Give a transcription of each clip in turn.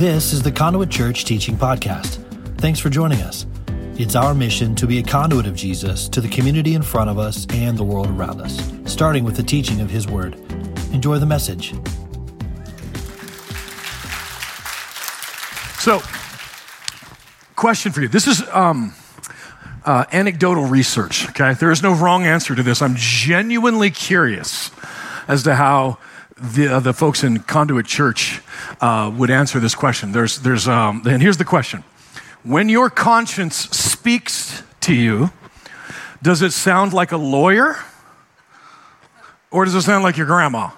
This is the Conduit Church Teaching Podcast. Thanks for joining us. It's our mission to be a conduit of Jesus to the community in front of us and the world around us, starting with the teaching of His Word. Enjoy the message. So, question for you. This is um, uh, anecdotal research, okay? There is no wrong answer to this. I'm genuinely curious as to how the, uh, the folks in Conduit Church uh, would answer this question. There's, there's, um, and here's the question When your conscience speaks to you, does it sound like a lawyer or does it sound like your grandma?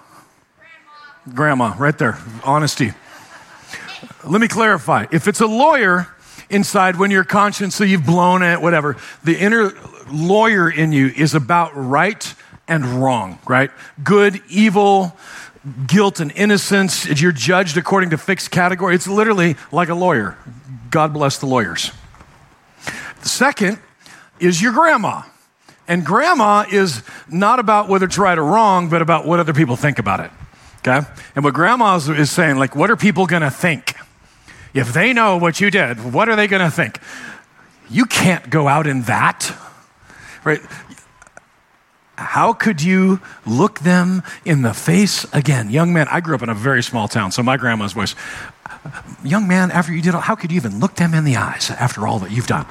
Grandma, grandma right there. Honesty. Let me clarify. If it's a lawyer inside when your conscience, so you've blown it, whatever, the inner lawyer in you is about right and wrong, right? Good, evil, guilt and innocence. You're judged according to fixed category. It's literally like a lawyer. God bless the lawyers. The second is your grandma. And grandma is not about whether it's right or wrong, but about what other people think about it. Okay? And what grandma is saying, like, what are people going to think? If they know what you did, what are they going to think? You can't go out in that. Right? How could you look them in the face again? Young man, I grew up in a very small town, so my grandma's voice, young man, after you did all, how could you even look them in the eyes after all that you've done?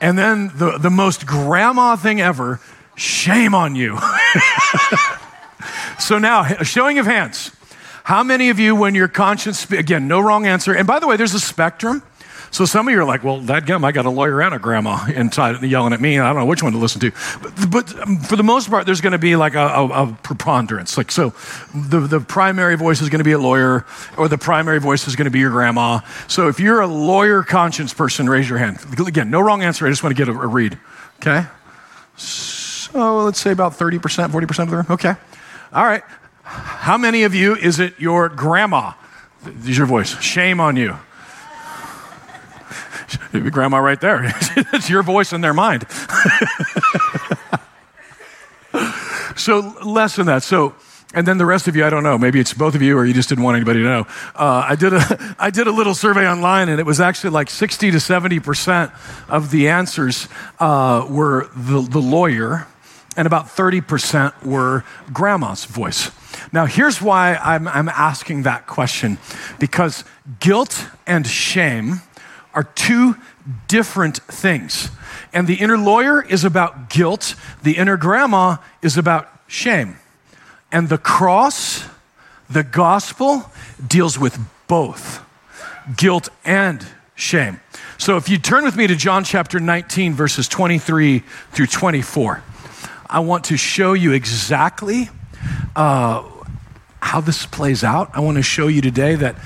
And then the, the most grandma thing ever, shame on you. so now, a showing of hands. How many of you, when your conscience, again, no wrong answer, and by the way, there's a spectrum. So some of you are like, well, that gum, I got a lawyer and a grandma inside yelling at me. I don't know which one to listen to. But, but um, for the most part, there's going to be like a, a, a, preponderance. Like, so the, the primary voice is going to be a lawyer, or the primary voice is going to be your grandma. So if you're a lawyer conscience person, raise your hand. Again, no wrong answer. I just want to get a, a read. Okay? So let's say about 30%, 40% of the room. Okay. All right. How many of you is it your grandma? Is your voice? Shame on you. Grandma right there. it's your voice in their mind. so less than that. So and then the rest of you, I don't know. Maybe it's both of you, or you just didn't want anybody to know. Uh, I did a I did a little survey online, and it was actually like sixty to seventy percent of the answers uh, were the, the lawyer, and about thirty percent were grandma's voice. Now, here's why I'm, I'm asking that question because guilt and shame are two different things. And the inner lawyer is about guilt, the inner grandma is about shame. And the cross, the gospel, deals with both guilt and shame. So if you turn with me to John chapter 19, verses 23 through 24, I want to show you exactly uh, how this plays out. I want to show you today that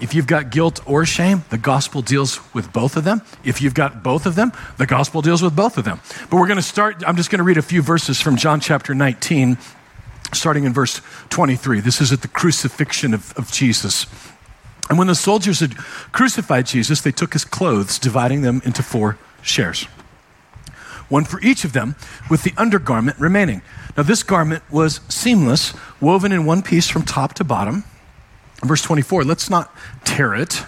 if you've got guilt or shame, the gospel deals with both of them. If you've got both of them, the gospel deals with both of them. But we're going to start, I'm just going to read a few verses from John chapter 19, starting in verse 23. This is at the crucifixion of, of Jesus. And when the soldiers had crucified Jesus, they took his clothes, dividing them into four shares one for each of them, with the undergarment remaining. Now, this garment was seamless, woven in one piece from top to bottom. Verse 24, let's not tear it.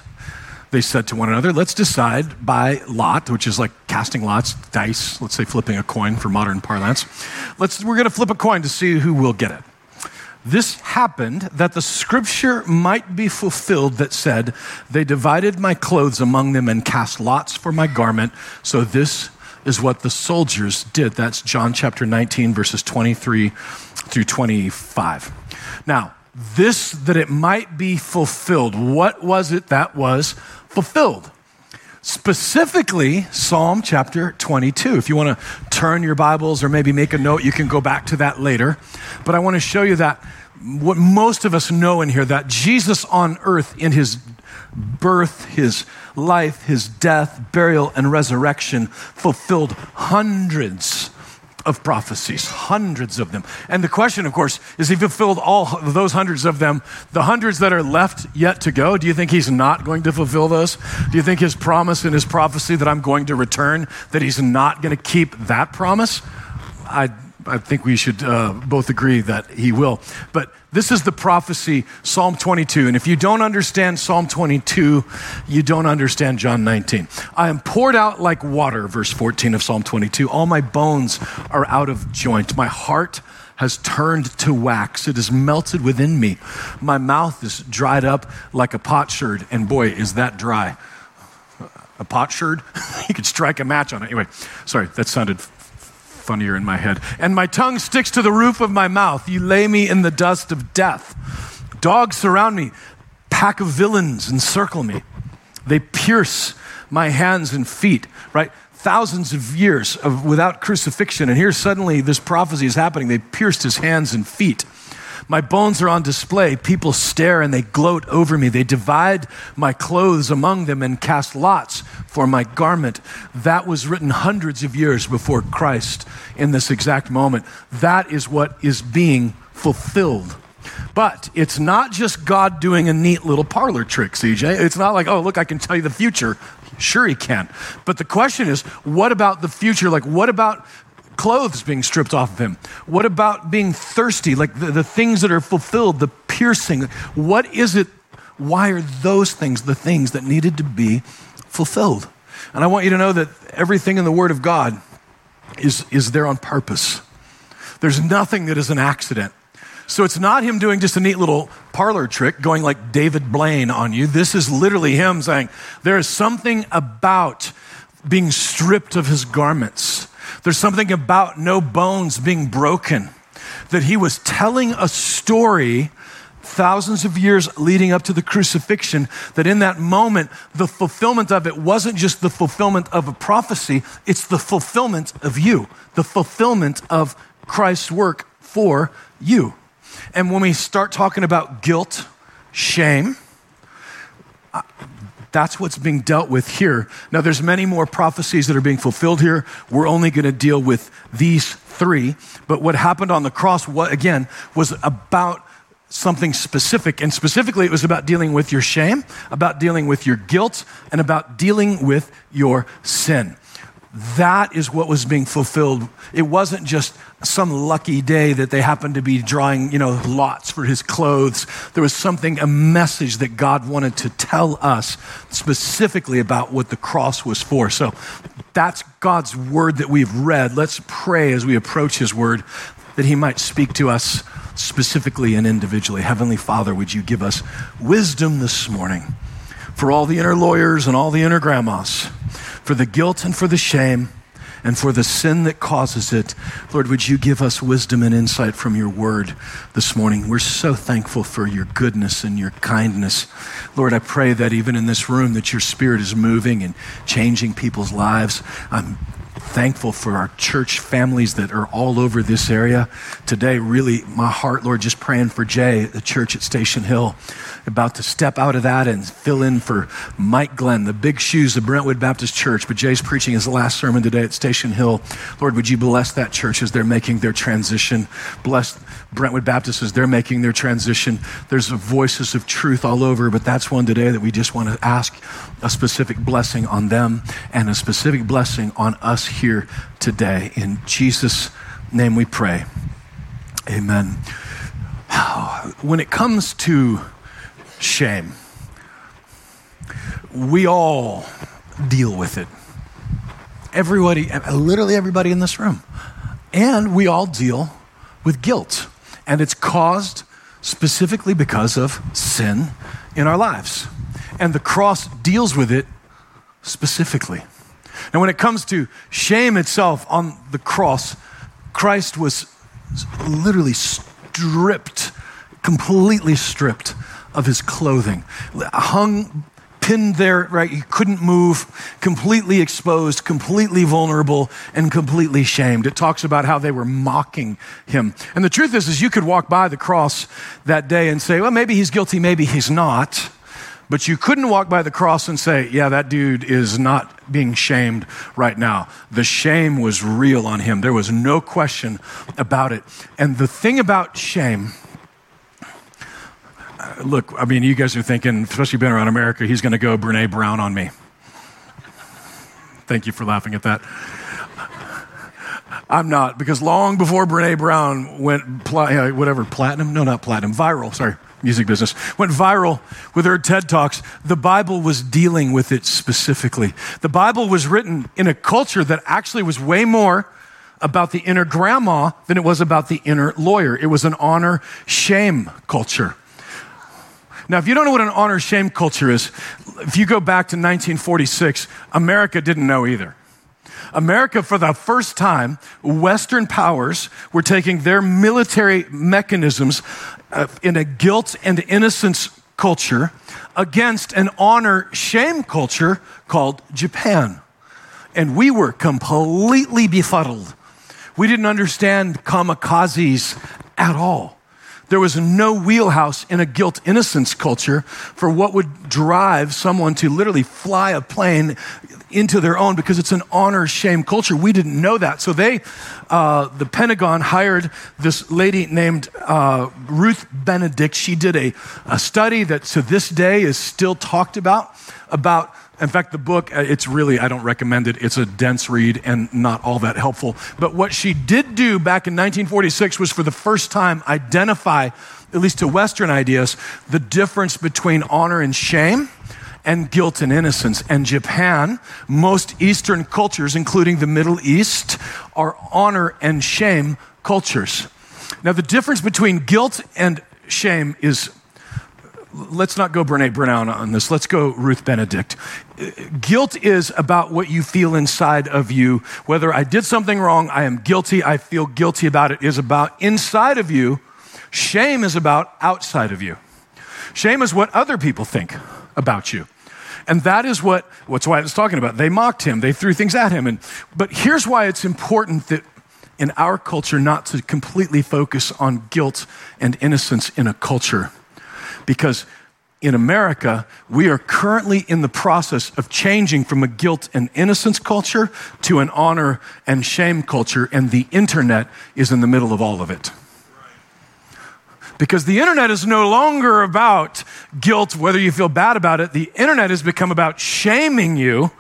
They said to one another, let's decide by lot, which is like casting lots, dice, let's say flipping a coin for modern parlance. Let's, we're going to flip a coin to see who will get it. This happened that the scripture might be fulfilled that said, They divided my clothes among them and cast lots for my garment. So this is what the soldiers did. That's John chapter 19, verses 23 through 25. Now, this that it might be fulfilled. What was it that was fulfilled? Specifically, Psalm chapter 22. If you want to turn your Bibles or maybe make a note, you can go back to that later. But I want to show you that what most of us know in here that Jesus on earth in his birth, his life, his death, burial, and resurrection fulfilled hundreds of prophecies, hundreds of them. And the question, of course, is he fulfilled all those hundreds of them, the hundreds that are left yet to go? Do you think he's not going to fulfill those? Do you think his promise and his prophecy that I'm going to return, that he's not going to keep that promise? I, I think we should uh, both agree that he will. But this is the prophecy, Psalm 22. And if you don't understand Psalm 22, you don't understand John 19. I am poured out like water, verse 14 of Psalm 22. All my bones are out of joint. My heart has turned to wax. It is melted within me. My mouth is dried up like a potsherd. And boy, is that dry. A potsherd? you could strike a match on it. Anyway, sorry, that sounded funnier in my head. And my tongue sticks to the roof of my mouth. You lay me in the dust of death. Dogs surround me, pack of villains encircle me. They pierce my hands and feet, right? Thousands of years of without crucifixion, and here suddenly this prophecy is happening. They pierced his hands and feet. My bones are on display. People stare and they gloat over me. They divide my clothes among them and cast lots for my garment. That was written hundreds of years before Christ in this exact moment. That is what is being fulfilled. But it's not just God doing a neat little parlor trick, CJ. It's not like, oh, look, I can tell you the future. Sure, he can. But the question is, what about the future? Like, what about clothes being stripped off of him? What about being thirsty? Like the, the things that are fulfilled, the piercing. What is it? Why are those things the things that needed to be fulfilled? And I want you to know that everything in the Word of God is, is there on purpose. There's nothing that is an accident. So it's not him doing just a neat little parlor trick, going like David Blaine on you. This is literally him saying, There is something about being stripped of his garments there's something about no bones being broken, that he was telling a story thousands of years leading up to the crucifixion, that in that moment, the fulfillment of it wasn't just the fulfillment of a prophecy, it's the fulfillment of you, the fulfillment of Christ's work for you. And when we start talking about guilt, shame, that's what's being dealt with here. Now, there's many more prophecies that are being fulfilled here. We're only going to deal with these three. But what happened on the cross, what, again, was about something specific. And specifically, it was about dealing with your shame, about dealing with your guilt, and about dealing with your sin. That is what was being fulfilled. It wasn't just some lucky day that they happened to be drawing, you know, lots for his clothes. There was something, a message that God wanted to tell us specifically about what the cross was for. So that's God's word that we've read. Let's pray as we approach his word that he might speak to us specifically and individually. Heavenly Father, would you give us wisdom this morning for all the inner lawyers and all the inner grandmas? For the guilt and for the shame and for the sin that causes it. Lord, would you give us wisdom and insight from your word this morning? We're so thankful for your goodness and your kindness. Lord, I pray that even in this room that your spirit is moving and changing people's lives. I'm thankful for our church families that are all over this area. Today, really, my heart, Lord, just praying for Jay, the church at Station Hill about to step out of that and fill in for Mike Glenn, the big shoes of Brentwood Baptist Church. But Jay's preaching his last sermon today at Station Hill. Lord, would you bless that church as they're making their transition? Bless Brentwood Baptist as they're making their transition. There's voices of truth all over, but that's one today that we just want to ask a specific blessing on them and a specific blessing on us here today. In Jesus' name we pray. Amen. When it comes to shame. We all deal with it. Everybody, literally everybody in this room. And we all deal with guilt. And it's caused specifically because of sin in our lives. And the cross deals with it specifically. And when it comes to shame itself on the cross, Christ was literally stripped, completely stripped of his clothing, hung pinned there, right? He couldn't move, completely exposed, completely vulnerable, and completely shamed. It talks about how they were mocking him. And the truth is, is you could walk by the cross that day and say, well, maybe he's guilty, maybe he's not. But you couldn't walk by the cross and say, yeah, that dude is not being shamed right now. The shame was real on him. There was no question about it. And the thing about shame, look, I mean, you guys are thinking, especially being around America, he's going to go Brene Brown on me. Thank you for laughing at that. I'm not, because long before Brene Brown went, pl- uh, whatever, platinum? No, not platinum, viral, sorry, music business, went viral with her TED Talks, the Bible was dealing with it specifically. The Bible was written in a culture that actually was way more about the inner grandma than it was about the inner lawyer. It was an honor shame culture. Now, if you don't know what an honor shame culture is, if you go back to 1946, America didn't know either. America, for the first time, Western powers were taking their military mechanisms uh, in a guilt and innocence culture against an honor shame culture called Japan. And we were completely befuddled. We didn't understand kamikazes at all. There was no wheelhouse in a guilt innocence culture for what would drive someone to literally fly a plane into their own because it's an honor shame culture. We didn't know that. So they, uh, the Pentagon hired this lady named uh, Ruth Benedict. She did a, a study that to this day is still talked about, about in fact, the book, uh, it's really, I don't recommend it. It's a dense read and not all that helpful. But what she did do back in 1946 was for the first time identify, at least to Western ideas, the difference between honor and shame and guilt and innocence. And Japan, most Eastern cultures, including the Middle East, are honor and shame cultures. Now, the difference between guilt and shame is let's not go Brene Brown on this. Let's go Ruth Benedict. Guilt is about what you feel inside of you. Whether I did something wrong, I am guilty, I feel guilty about it, is about inside of you. Shame is about outside of you. Shame is what other people think about you. And that is what, what's why I was talking about. They mocked him, they threw things at him. And, but here's why it's important that in our culture not to completely focus on guilt and innocence in a culture because in America, we are currently in the process of changing from a guilt and innocence culture to an honor and shame culture, and the internet is in the middle of all of it. Because the internet is no longer about guilt, whether you feel bad about it. The internet has become about shaming you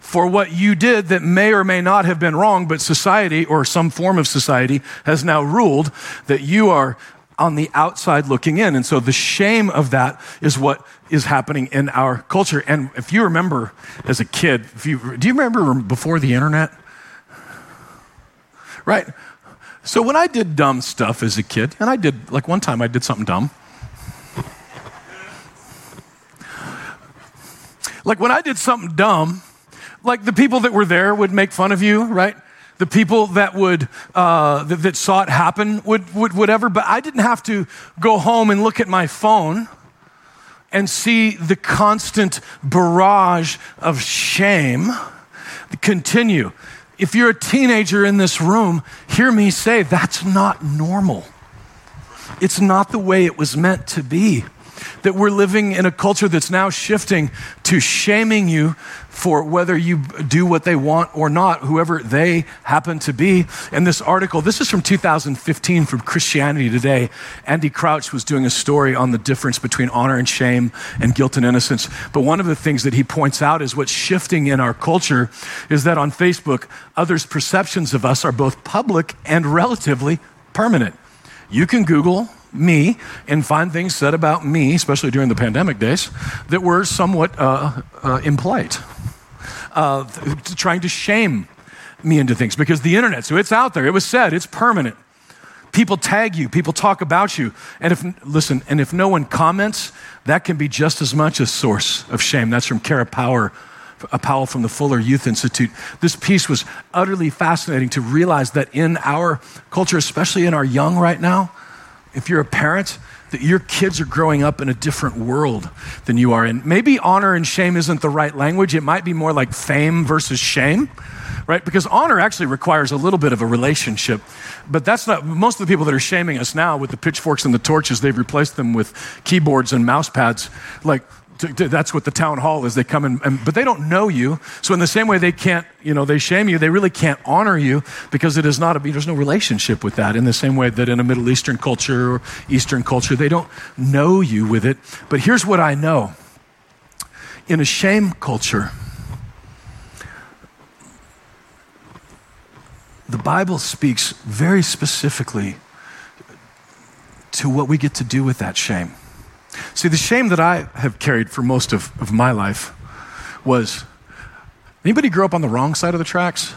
for what you did that may or may not have been wrong, but society or some form of society has now ruled that you are on the outside looking in. And so the shame of that is what is happening in our culture. And if you remember as a kid, if you, do you remember before the internet? Right? So when I did dumb stuff as a kid, and I did, like one time I did something dumb. Like when I did something dumb, like the people that were there would make fun of you, right? the people that would uh, that, that, saw it happen would, would whatever but i didn't have to go home and look at my phone and see the constant barrage of shame continue if you're a teenager in this room hear me say that's not normal. It's not the way it was meant to be that we're living in a culture that's now shifting to shaming you for whether you do what they want or not, whoever they happen to be. In this article, this is from 2015 from Christianity Today. Andy Crouch was doing a story on the difference between honor and shame and guilt and innocence. But one of the things that he points out is what's shifting in our culture is that on Facebook, others' perceptions of us are both public and relatively permanent. You can Google me and find things said about me, especially during the pandemic days, that were somewhat uh, uh, impolite, uh, trying to shame me into things because the internet, so it's out there, it was said, it's permanent. People tag you, people talk about you. And if, listen, and if no one comments, that can be just as much a source of shame. That's from Kara Power a Powell from the Fuller Youth Institute. This piece was utterly fascinating to realize that in our culture, especially in our young right now, if you're a parent, that your kids are growing up in a different world than you are in. Maybe honor and shame isn't the right language. It might be more like fame versus shame, right? Because honor actually requires a little bit of a relationship. But that's not, most of the people that are shaming us now with the pitchforks and the torches, they've replaced them with keyboards and mouse pads. Like, to, to, that's what the town hall is. They come in, and, but they don't know you. So in the same way they can't, you know, they shame you, they really can't honor you because it is not a, there's no relationship with that. In the same way that in a Middle Eastern culture or Eastern culture, they don't know you with it. But here's what I know. In a shame culture, the Bible speaks very specifically to what we get to do with that shame. See, the shame that I have carried for most of, of my life was anybody grow up on the wrong side of the tracks?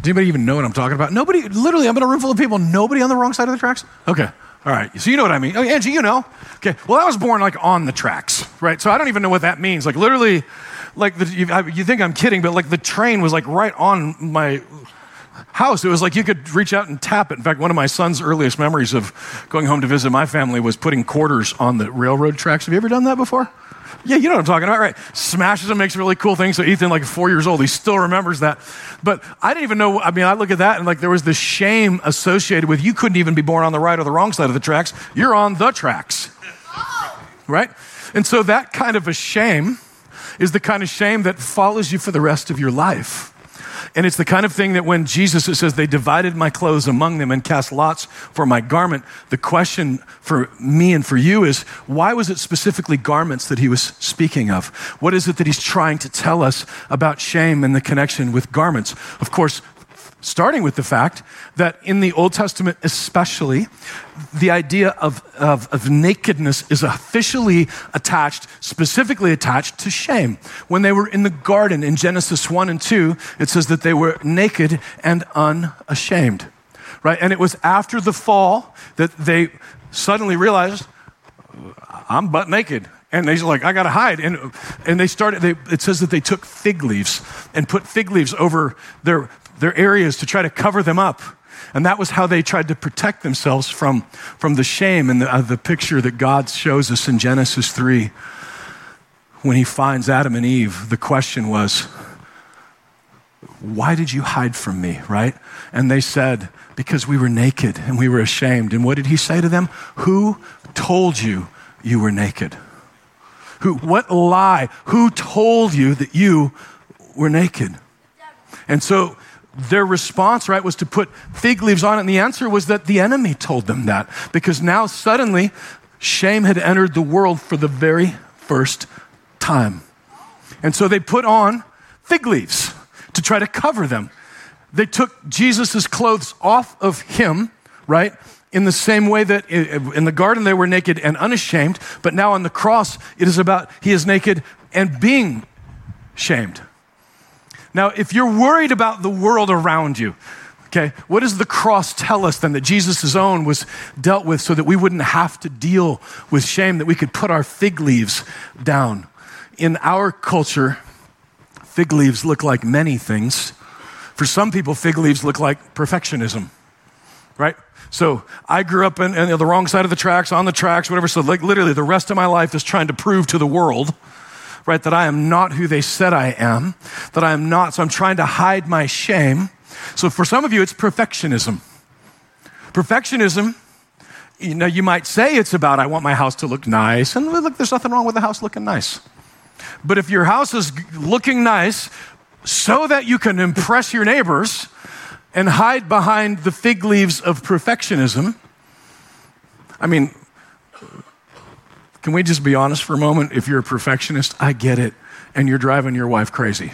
Does anybody even know what I'm talking about? Nobody, literally, I'm in a room full of people, nobody on the wrong side of the tracks? Okay. All right. So you know what I mean. Oh, Angie, you know. Okay. Well, I was born like on the tracks, right? So I don't even know what that means. Like literally, like the, you, you think I'm kidding, but like the train was like right on my house. It was like you could reach out and tap it. In fact, one of my son's earliest memories of going home to visit my family was putting quarters on the railroad tracks. Have you ever done that before? Yeah, you know what I'm talking about, right? Smashes them, makes really cool things. So Ethan, like four years old, he still remembers that. But I didn't even know. I mean, I look at that and like there was this shame associated with you couldn't even be born on the right or the wrong side of the tracks. You're on the tracks, right? And so that kind of a shame is the kind of shame that follows you for the rest of your life. And it's the kind of thing that when Jesus, it says, they divided my clothes among them and cast lots for my garment. The question for me and for you is, why was it specifically garments that he was speaking of? What is it that he's trying to tell us about shame and the connection with garments? Of course, starting with the fact that in the Old Testament, especially, the idea of, of, of, nakedness is officially attached, specifically attached to shame. When they were in the garden in Genesis 1 and 2, it says that they were naked and unashamed, right? And it was after the fall that they suddenly realized, I'm butt naked. And they're like, I gotta hide. And, and they started, they, it says that they took fig leaves and put fig leaves over their, their areas to try to cover them up. And that was how they tried to protect themselves from, from the shame and the, uh, the picture that God shows us in Genesis 3. When he finds Adam and Eve, the question was, Why did you hide from me, right? And they said, Because we were naked and we were ashamed. And what did he say to them? Who told you you were naked? Who, what lie? Who told you that you were naked? And so their response, right, was to put fig leaves on it. And the answer was that the enemy told them that because now suddenly shame had entered the world for the very first time. And so they put on fig leaves to try to cover them. They took Jesus' clothes off of him, right? In the same way that in the garden they were naked and unashamed, but now on the cross it is about he is naked and being shamed. Now, if you're worried about the world around you, okay, what does the cross tell us then that Jesus' own was dealt with so that we wouldn't have to deal with shame, that we could put our fig leaves down? In our culture, fig leaves look like many things. For some people, fig leaves look like perfectionism, right? So I grew up in, the wrong side of the tracks, on the tracks, whatever. So, like, literally, the rest of my life is trying to prove to the world right? That I am not who they said I am, that I am not. So I'm trying to hide my shame. So for some of you, it's perfectionism. Perfectionism, you know, you might say it's about, I want my house to look nice. And look, there's nothing wrong with the house looking nice. But if your house is looking nice so that you can impress your neighbors and hide behind the fig leaves of perfectionism, I mean, can we just be honest for a moment? If you're a perfectionist, I get it. And you're driving your wife crazy.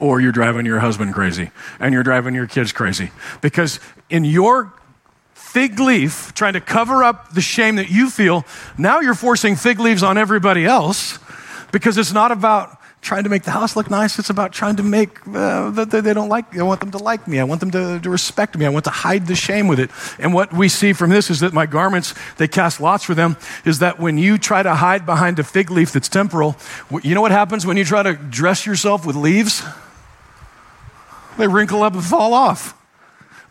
Or you're driving your husband crazy. And you're driving your kids crazy. Because in your fig leaf, trying to cover up the shame that you feel, now you're forcing fig leaves on everybody else because it's not about trying to make the house look nice. It's about trying to make uh, that they don't like. I want them to like me. I want them to, to respect me. I want to hide the shame with it. And what we see from this is that my garments, they cast lots for them, is that when you try to hide behind a fig leaf that's temporal, you know what happens when you try to dress yourself with leaves? They wrinkle up and fall off.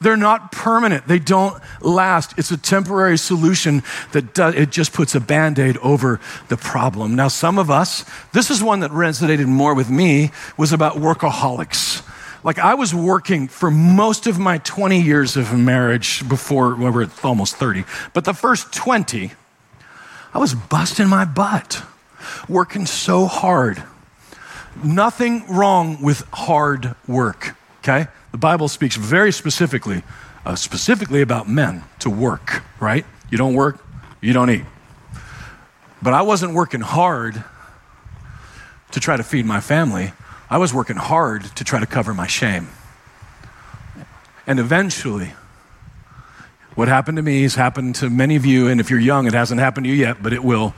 They're not permanent. They don't last. It's a temporary solution that does, it just puts a band aid over the problem. Now, some of us, this is one that resonated more with me, was about workaholics. Like I was working for most of my 20 years of marriage before we were almost 30, but the first 20, I was busting my butt, working so hard. Nothing wrong with hard work, okay? The Bible speaks very specifically, uh, specifically about men to work, right? You don't work, you don't eat. But I wasn't working hard to try to feed my family. I was working hard to try to cover my shame. And eventually, what happened to me has happened to many of you, and if you're young, it hasn't happened to you yet, but it will.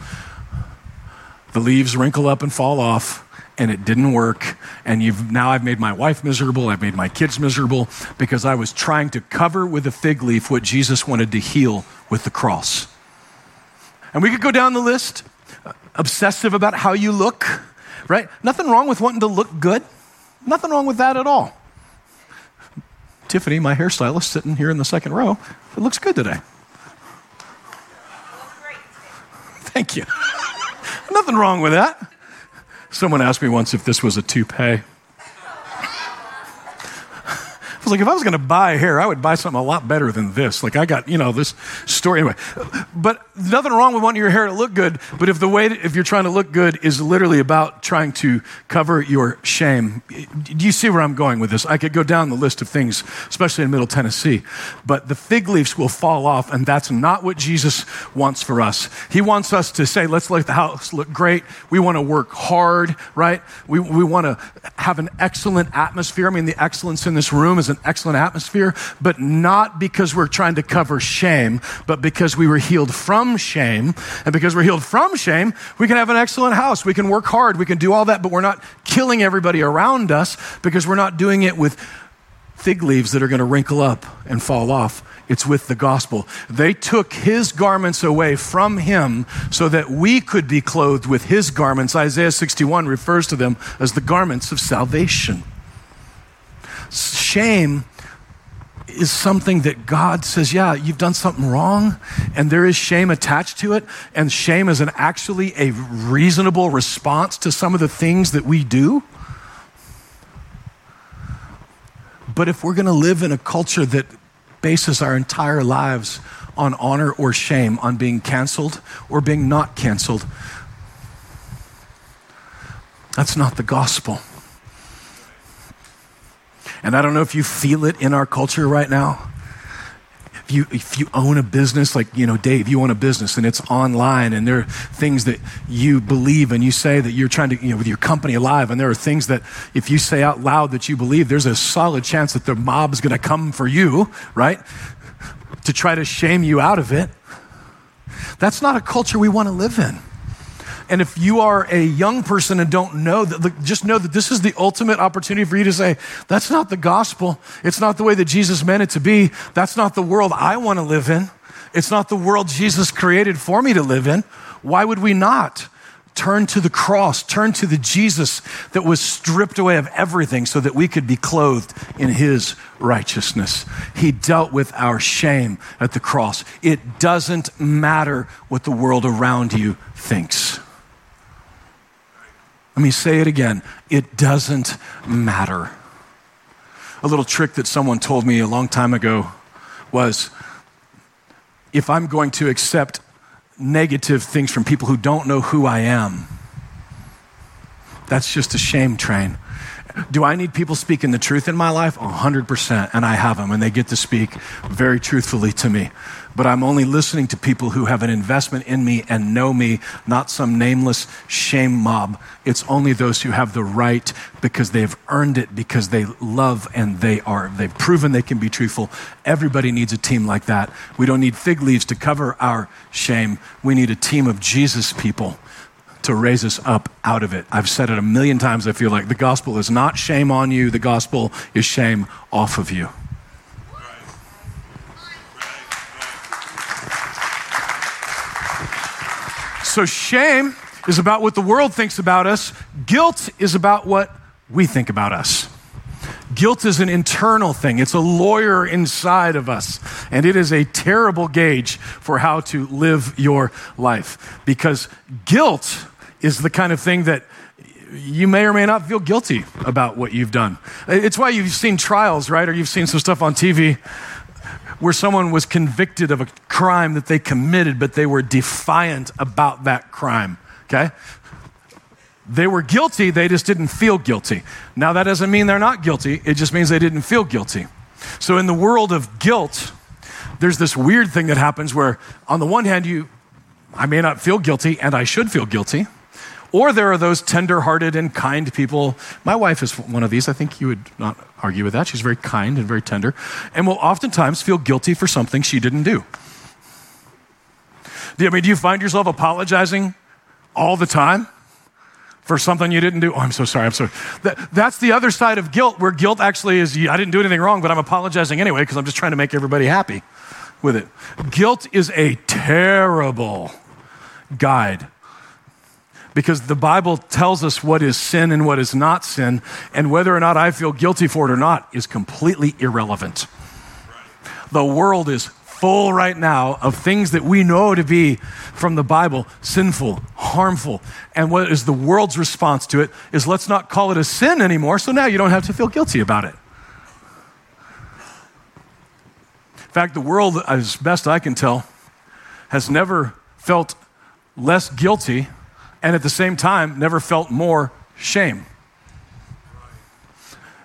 The leaves wrinkle up and fall off, and it didn't work. And you've, now I've made my wife miserable, I've made my kids miserable because I was trying to cover with a fig leaf what Jesus wanted to heal with the cross. And we could go down the list uh, obsessive about how you look, right? Nothing wrong with wanting to look good, nothing wrong with that at all. Tiffany, my hairstylist, sitting here in the second row, it looks good today. Thank you. Nothing wrong with that. Someone asked me once if this was a toupee. Was like, if I was going to buy hair, I would buy something a lot better than this. Like, I got, you know, this story. Anyway, but nothing wrong with wanting your hair to look good. But if the way, that, if you're trying to look good is literally about trying to cover your shame, do you see where I'm going with this? I could go down the list of things, especially in Middle Tennessee. But the fig leaves will fall off, and that's not what Jesus wants for us. He wants us to say, let's let the house look great. We want to work hard, right? We, we want to have an excellent atmosphere. I mean, the excellence in this room is an excellent atmosphere, but not because we're trying to cover shame, but because we were healed from shame. And because we're healed from shame, we can have an excellent house. We can work hard. We can do all that, but we're not killing everybody around us because we're not doing it with fig leaves that are going to wrinkle up and fall off. It's with the gospel. They took his garments away from him so that we could be clothed with his garments. Isaiah 61 refers to them as the garments of salvation. Shame is something that God says, yeah, you've done something wrong, and there is shame attached to it. And shame is an actually a reasonable response to some of the things that we do. But if we're going to live in a culture that bases our entire lives on honor or shame, on being canceled or being not canceled, that's not the gospel. And I don't know if you feel it in our culture right now. If you, if you own a business, like, you know, Dave, you own a business and it's online and there are things that you believe and you say that you're trying to, you know, with your company alive. And there are things that if you say out loud that you believe, there's a solid chance that the mob is going to come for you, right? To try to shame you out of it. That's not a culture we want to live in. And if you are a young person and don't know just know that this is the ultimate opportunity for you to say, that's not the gospel. It's not the way that Jesus meant it to be. That's not the world I want to live in. It's not the world Jesus created for me to live in. Why would we not? Turn to the cross, turn to the Jesus that was stripped away of everything so that we could be clothed in his righteousness. He dealt with our shame at the cross. It doesn't matter what the world around you thinks. Let me say it again. It doesn't matter. A little trick that someone told me a long time ago was if I'm going to accept negative things from people who don't know who I am, that's just a shame train. Do I need people speaking the truth in my life? 100%. And I have them, and they get to speak very truthfully to me. But I'm only listening to people who have an investment in me and know me, not some nameless shame mob. It's only those who have the right because they've earned it, because they love and they are, they've proven they can be truthful. Everybody needs a team like that. We don't need fig leaves to cover our shame. We need a team of Jesus people to raise us up out of it. I've said it a million times. I feel like the gospel is not shame on you, the gospel is shame off of you. So, shame is about what the world thinks about us, guilt is about what we think about us. Guilt is an internal thing. It's a lawyer inside of us. And it is a terrible gauge for how to live your life. Because guilt is the kind of thing that you may or may not feel guilty about what you've done. It's why you've seen trials, right? Or you've seen some stuff on TV where someone was convicted of a crime that they committed, but they were defiant about that crime, okay? They were guilty, they just didn't feel guilty. Now, that doesn't mean they're not guilty, it just means they didn't feel guilty. So, in the world of guilt, there's this weird thing that happens where, on the one hand, you, I may not feel guilty, and I should feel guilty. Or there are those tender hearted and kind people. My wife is one of these. I think you would not argue with that. She's very kind and very tender and will oftentimes feel guilty for something she didn't do. I mean, do you find yourself apologizing all the time for something you didn't do? Oh, I'm so sorry. I'm sorry. That, that's the other side of guilt, where guilt actually is I didn't do anything wrong, but I'm apologizing anyway because I'm just trying to make everybody happy with it. Guilt is a terrible guide because the Bible tells us what is sin and what is not sin, and whether or not I feel guilty for it or not is completely irrelevant. The world is full right now of things that we know to be from the Bible sinful, harmful. And what is the world's response to it is let's not call it a sin anymore, so now you don't have to feel guilty about it. In fact, the world, as best I can tell, has never felt less guilty and at the same time never felt more shame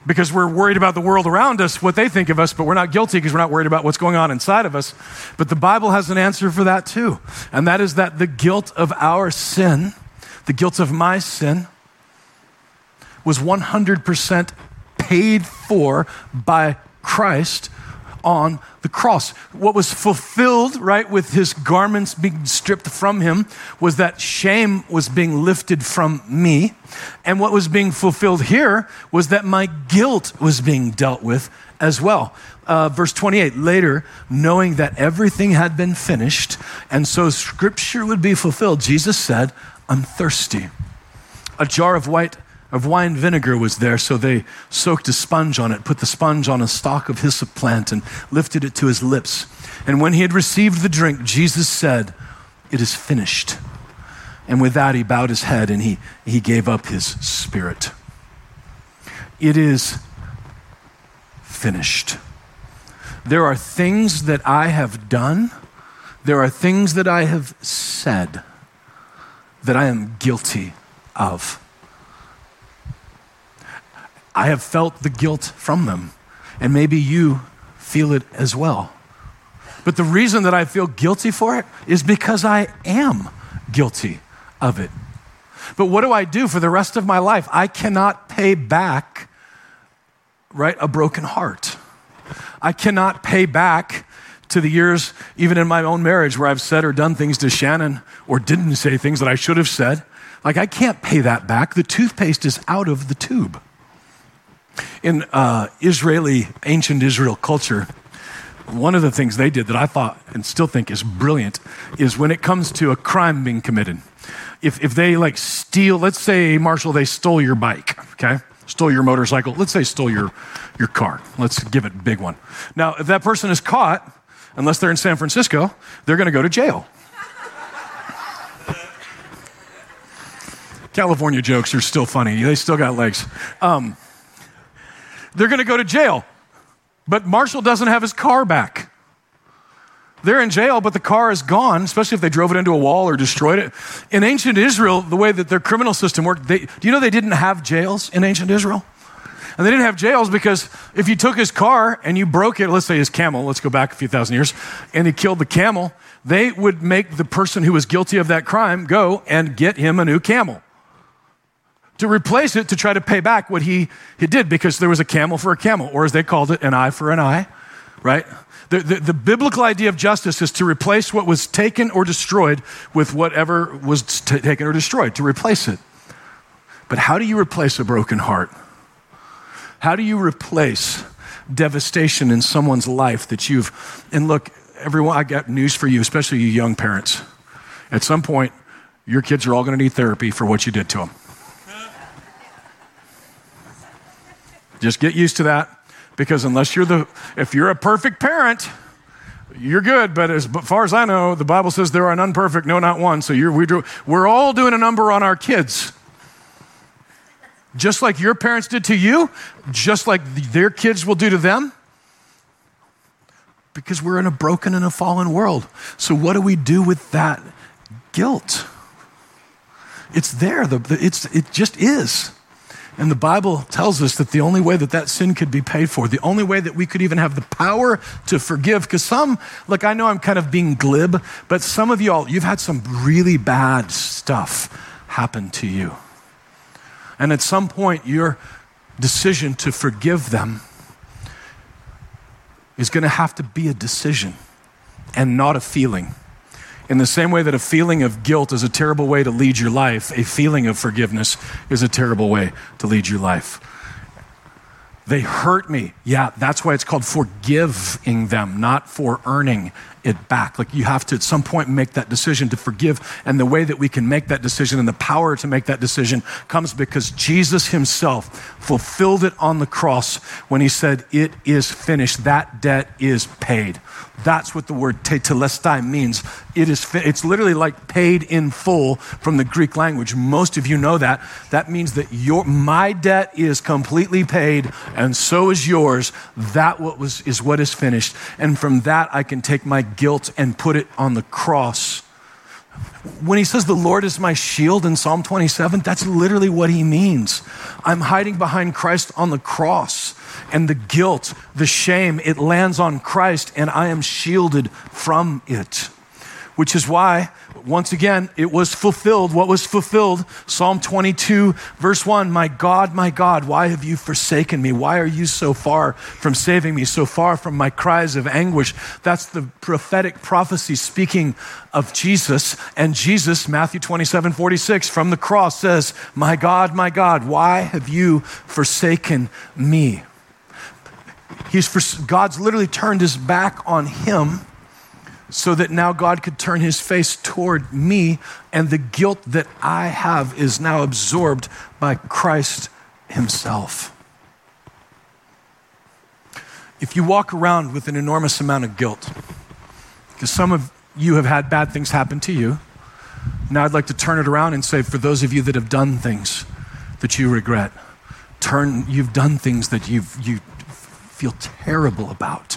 because we're worried about the world around us, what they think of us, but we're not guilty because we're not worried about what's going on inside of us. But the Bible has an answer for that too. And that is that the guilt of our sin, the guilt of my sin, was 100% paid for by Christ on the cross. What was fulfilled, right, with his garments being stripped from him was that shame was being lifted from me. And what was being fulfilled here was that my guilt was being dealt with as well. Uh, verse 28 later, knowing that everything had been finished, and so scripture would be fulfilled, Jesus said, I'm thirsty. A jar of white of wine vinegar was there, so they soaked a sponge on it, put the sponge on a stalk of hyssop plant, and lifted it to his lips. And when he had received the drink, Jesus said, It is finished. And with that, he bowed his head and he, he gave up his spirit. It is finished. There are things that I have done, there are things that I have said that I am guilty of. I have felt the guilt from them. And maybe you feel it as well. But the reason that I feel guilty for it is because I am guilty of it. But what do I do for the rest of my life? I cannot pay back, right, a broken heart. I cannot pay back to the years, even in my own marriage, where I've said or done things to Shannon or didn't say things that I should have said. Like, I can't pay that back. The toothpaste is out of the tube. In uh, Israeli, ancient Israel culture, one of the things they did that I thought and still think is brilliant is when it comes to a crime being committed. If, if they like steal, let's say, Marshall, they stole your bike, okay? Stole your motorcycle. Let's say stole your, your car. Let's give it a big one. Now, if that person is caught, unless they're in San Francisco, they're going to go to jail. California jokes are still funny. They still got legs. Um, they're going to go to jail. But Marshall doesn't have his car back. They're in jail, but the car is gone, especially if they drove it into a wall or destroyed it. In ancient Israel, the way that their criminal system worked, they, do you know they didn't have jails in ancient Israel? And they didn't have jails because if you took his car and you broke it, let's say his camel, let's go back a few thousand years, and he killed the camel, they would make the person who was guilty of that crime go and get him a new camel to replace it to try to pay back what he, he did because there was a camel for a camel, or as they called it, an eye for an eye, right? The, the, the, biblical idea of justice is to replace what was taken or destroyed with whatever was t- taken or destroyed, to replace it. But how do you replace a broken heart? How do you replace devastation in someone's life that you've, and look, everyone, I got news for you, especially you young parents. At some point, your kids are all going to need therapy for what you did to them. Just get used to that because unless you're the, if you're a perfect parent, you're good. But as far as I know, the Bible says there are none perfect, no, not one. So you're, we do, we're all doing a number on our kids. Just like your parents did to you, just like their kids will do to them. Because we're in a broken and a fallen world. So, what do we do with that guilt? It's there. The, the, it's, it just is. And the Bible tells us that the only way that that sin could be paid for, the only way that we could even have the power to forgive, because some, look, I know I'm kind of being glib, but some of y'all, you've had some really bad stuff happen to you. And at some point, your decision to forgive them is going to have to be a decision and not a feeling. In the same way that a feeling of guilt is a terrible way to lead your life, a feeling of forgiveness is a terrible way to lead your life. They hurt me. Yeah, that's why it's called forgiving them, not for earning it back. Like you have to at some point make that decision to forgive. And the way that we can make that decision and the power to make that decision comes because Jesus himself fulfilled it on the cross when he said, It is finished. That debt is paid. That's what the word tetelestai means. It is, it's literally like paid in full from the Greek language. Most of you know that. That means that your, my debt is completely paid and so is yours. That what was, is what is finished. And from that, I can take my guilt and put it on the cross. When he says the Lord is my shield in Psalm 27, that's literally what he means. I'm hiding behind Christ on the cross, and the guilt, the shame, it lands on Christ, and I am shielded from it. Which is why once again, it was fulfilled. What was fulfilled? Psalm 22, verse 1 My God, my God, why have you forsaken me? Why are you so far from saving me, so far from my cries of anguish? That's the prophetic prophecy speaking of Jesus. And Jesus, Matthew 27, 46, from the cross says, My God, my God, why have you forsaken me? He's for, God's literally turned his back on him so that now God could turn his face toward me, and the guilt that I have is now absorbed by Christ himself. If you walk around with an enormous amount of guilt, because some of you have had bad things happen to you, now I'd like to turn it around and say, for those of you that have done things that you regret, turn, you've done things that you've, you feel terrible about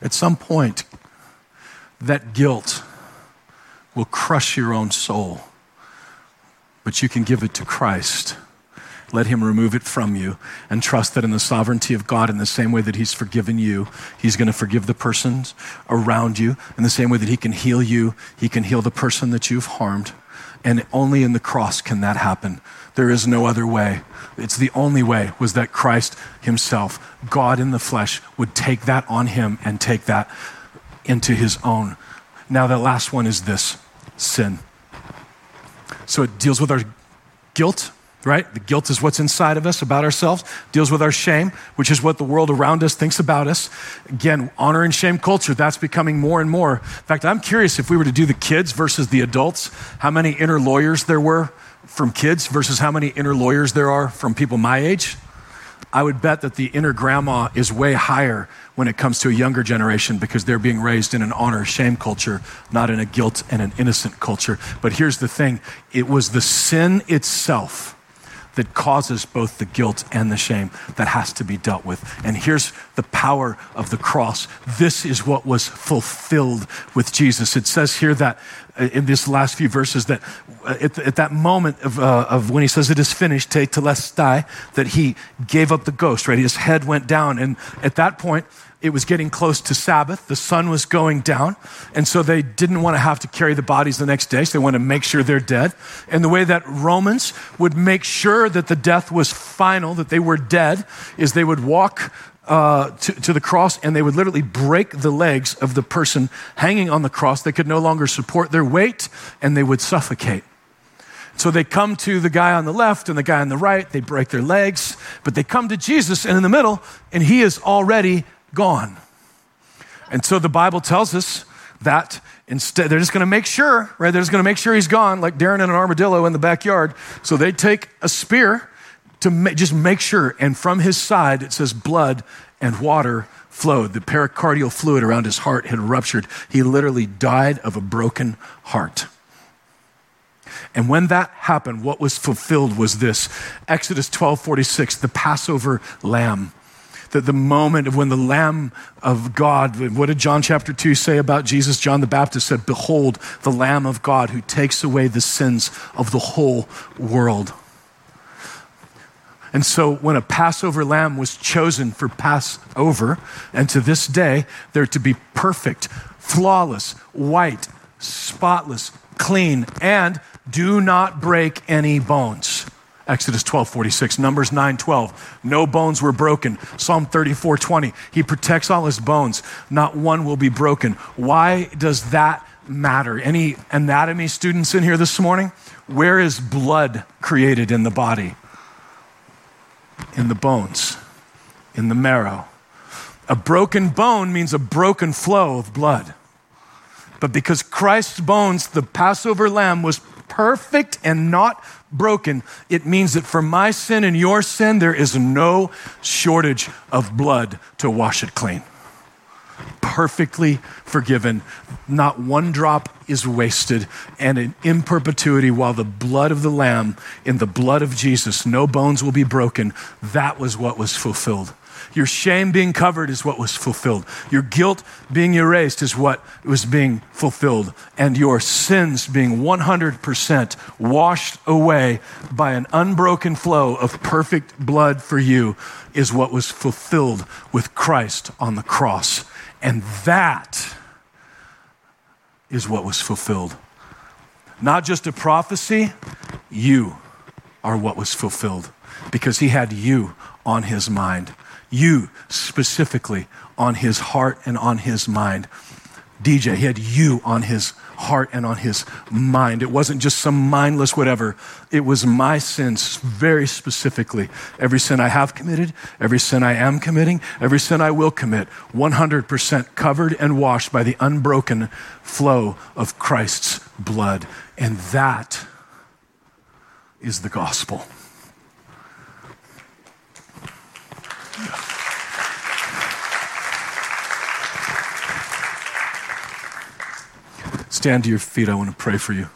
At some point, that guilt will crush your own soul, but you can give it to Christ. Let Him remove it from you and trust that in the sovereignty of God, in the same way that He's forgiven you, He's going to forgive the persons around you. In the same way that He can heal you, He can heal the person that you've harmed. And only in the cross can that happen. There is no other way. It's the only way was that Christ himself, God in the flesh, would take that on him and take that into his own. Now, the last one is this sin. So it deals with our guilt, right? The guilt is what's inside of us about ourselves, deals with our shame, which is what the world around us thinks about us. Again, honor and shame culture, that's becoming more and more. In fact, I'm curious if we were to do the kids versus the adults, how many inner lawyers there were from kids versus how many inner lawyers there are from people my age, I would bet that the inner grandma is way higher when it comes to a younger generation because they're being raised in an honor shame culture, not in a guilt and an innocent culture. But here's the thing it was the sin itself that causes both the guilt and the shame that has to be dealt with. And here's the power of the cross. This is what was fulfilled with Jesus. It says here that uh, in these last few verses that uh, at, at that moment of, uh, of when he says it is finished, tetelestai, that he gave up the ghost, right? His head went down. And at that point, it was getting close to Sabbath. The sun was going down. And so they didn't want to have to carry the bodies the next day. So they wanted to make sure they're dead. And the way that Romans would make sure that the death was final, that they were dead, is they would walk uh, to, to, the cross and they would literally break the legs of the person hanging on the cross. They could no longer support their weight and they would suffocate. So they come to the guy on the left and the guy on the right, they break their legs, but they come to Jesus and in the middle, and he is already gone. And so the Bible tells us that instead, they're just going to make sure, right? They're just going to make sure he's gone, like Darren and an armadillo in the backyard. So they take a spear to ma- just make sure. And from his side, it says blood and water flowed. The pericardial fluid around his heart had ruptured. He literally died of a broken heart. And when that happened, what was fulfilled was this Exodus 12 46, the Passover lamb that the moment of when the Lamb of God, what did John chapter 2 say about Jesus? John the Baptist said, Behold, the Lamb of God who takes away the sins of the whole world. And so when a Passover lamb was chosen for Passover, and to this day, they're to be perfect, flawless, white, spotless, clean, and do not break any bones. Exodus 12, 46, Numbers 9, 12. No bones were broken. Psalm 34, 20. He protects all his bones. Not one will be broken. Why does that matter? Any anatomy students in here this morning? Where is blood created in the body? In the bones, in the marrow. A broken bone means a broken flow of blood. But because Christ's bones, the Passover lamb, was perfect and not broken, it means that for my sin and your sin, there is no shortage of blood to wash it clean. Perfectly forgiven. Not one drop is wasted, and in perpetuity, while the blood of the Lamb, in the blood of Jesus, no bones will be broken. That was what was fulfilled. Your shame being covered is what was fulfilled. Your guilt being erased is what was being fulfilled. And your sins being 100% washed away by an unbroken flow of perfect blood for you is what was fulfilled with Christ on the cross. And that is what was fulfilled. Not just a prophecy, you are what was fulfilled because he had you on his mind you specifically on his heart and on his mind. DJ, he had you on his heart and on his mind. It wasn't just some mindless whatever. It was my sins very specifically. Every sin I have committed, every sin I am committing, every sin I will commit, 100% covered and washed by the unbroken flow of Christ's blood. And that is the gospel. Stand to your feet. I want to pray for you.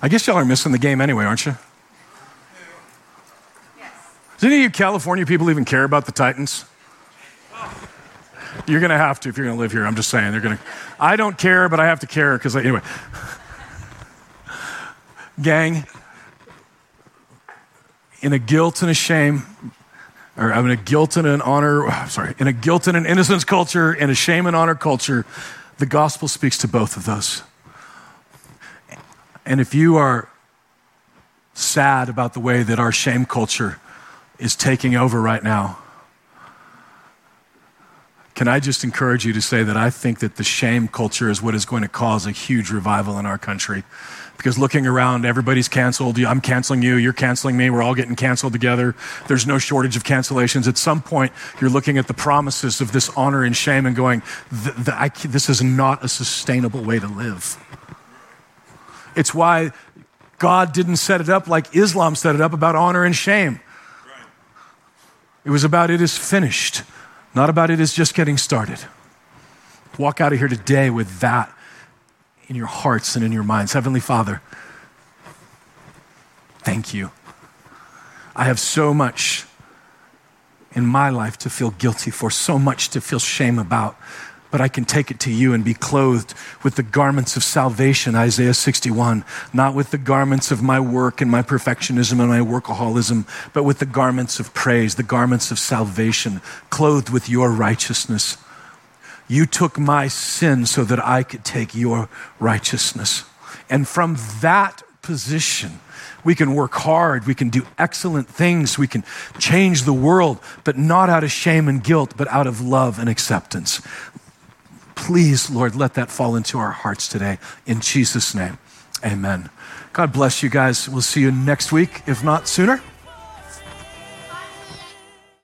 I guess y'all are missing the game anyway, aren't you? Yes. Does any of you California people even care about the Titans? You're going to have to if you're going to live here. I'm just saying. They're going to. I don't care, but I have to care because, anyway. Gang, in a guilt and a shame, or I in a guilt and an honor, sorry, in a guilt and an innocence culture, in a shame and honor culture, the gospel speaks to both of those. And if you are sad about the way that our shame culture is taking over right now, can I just encourage you to say that I think that the shame culture is what is going to cause a huge revival in our country? Because looking around, everybody's canceled. I'm canceling you, you're canceling me, we're all getting canceled together. There's no shortage of cancellations. At some point, you're looking at the promises of this honor and shame and going, this is not a sustainable way to live. It's why God didn't set it up like Islam set it up about honor and shame. It was about it is finished, not about it is just getting started. Walk out of here today with that in your hearts and in your minds. Heavenly Father, thank you. I have so much in my life to feel guilty for, so much to feel shame about, but I can take it to you and be clothed with the garments of salvation, Isaiah 61, not with the garments of my work and my perfectionism and my workaholism, but with the garments of praise, the garments of salvation, clothed with your righteousness. You took my sin so that I could take your righteousness. And from that position, we can work hard, we can do excellent things, we can change the world, but not out of shame and guilt, but out of love and acceptance. Please, Lord, let that fall into our hearts today. In Jesus' name, amen. God bless you guys. We'll see you next week, if not sooner.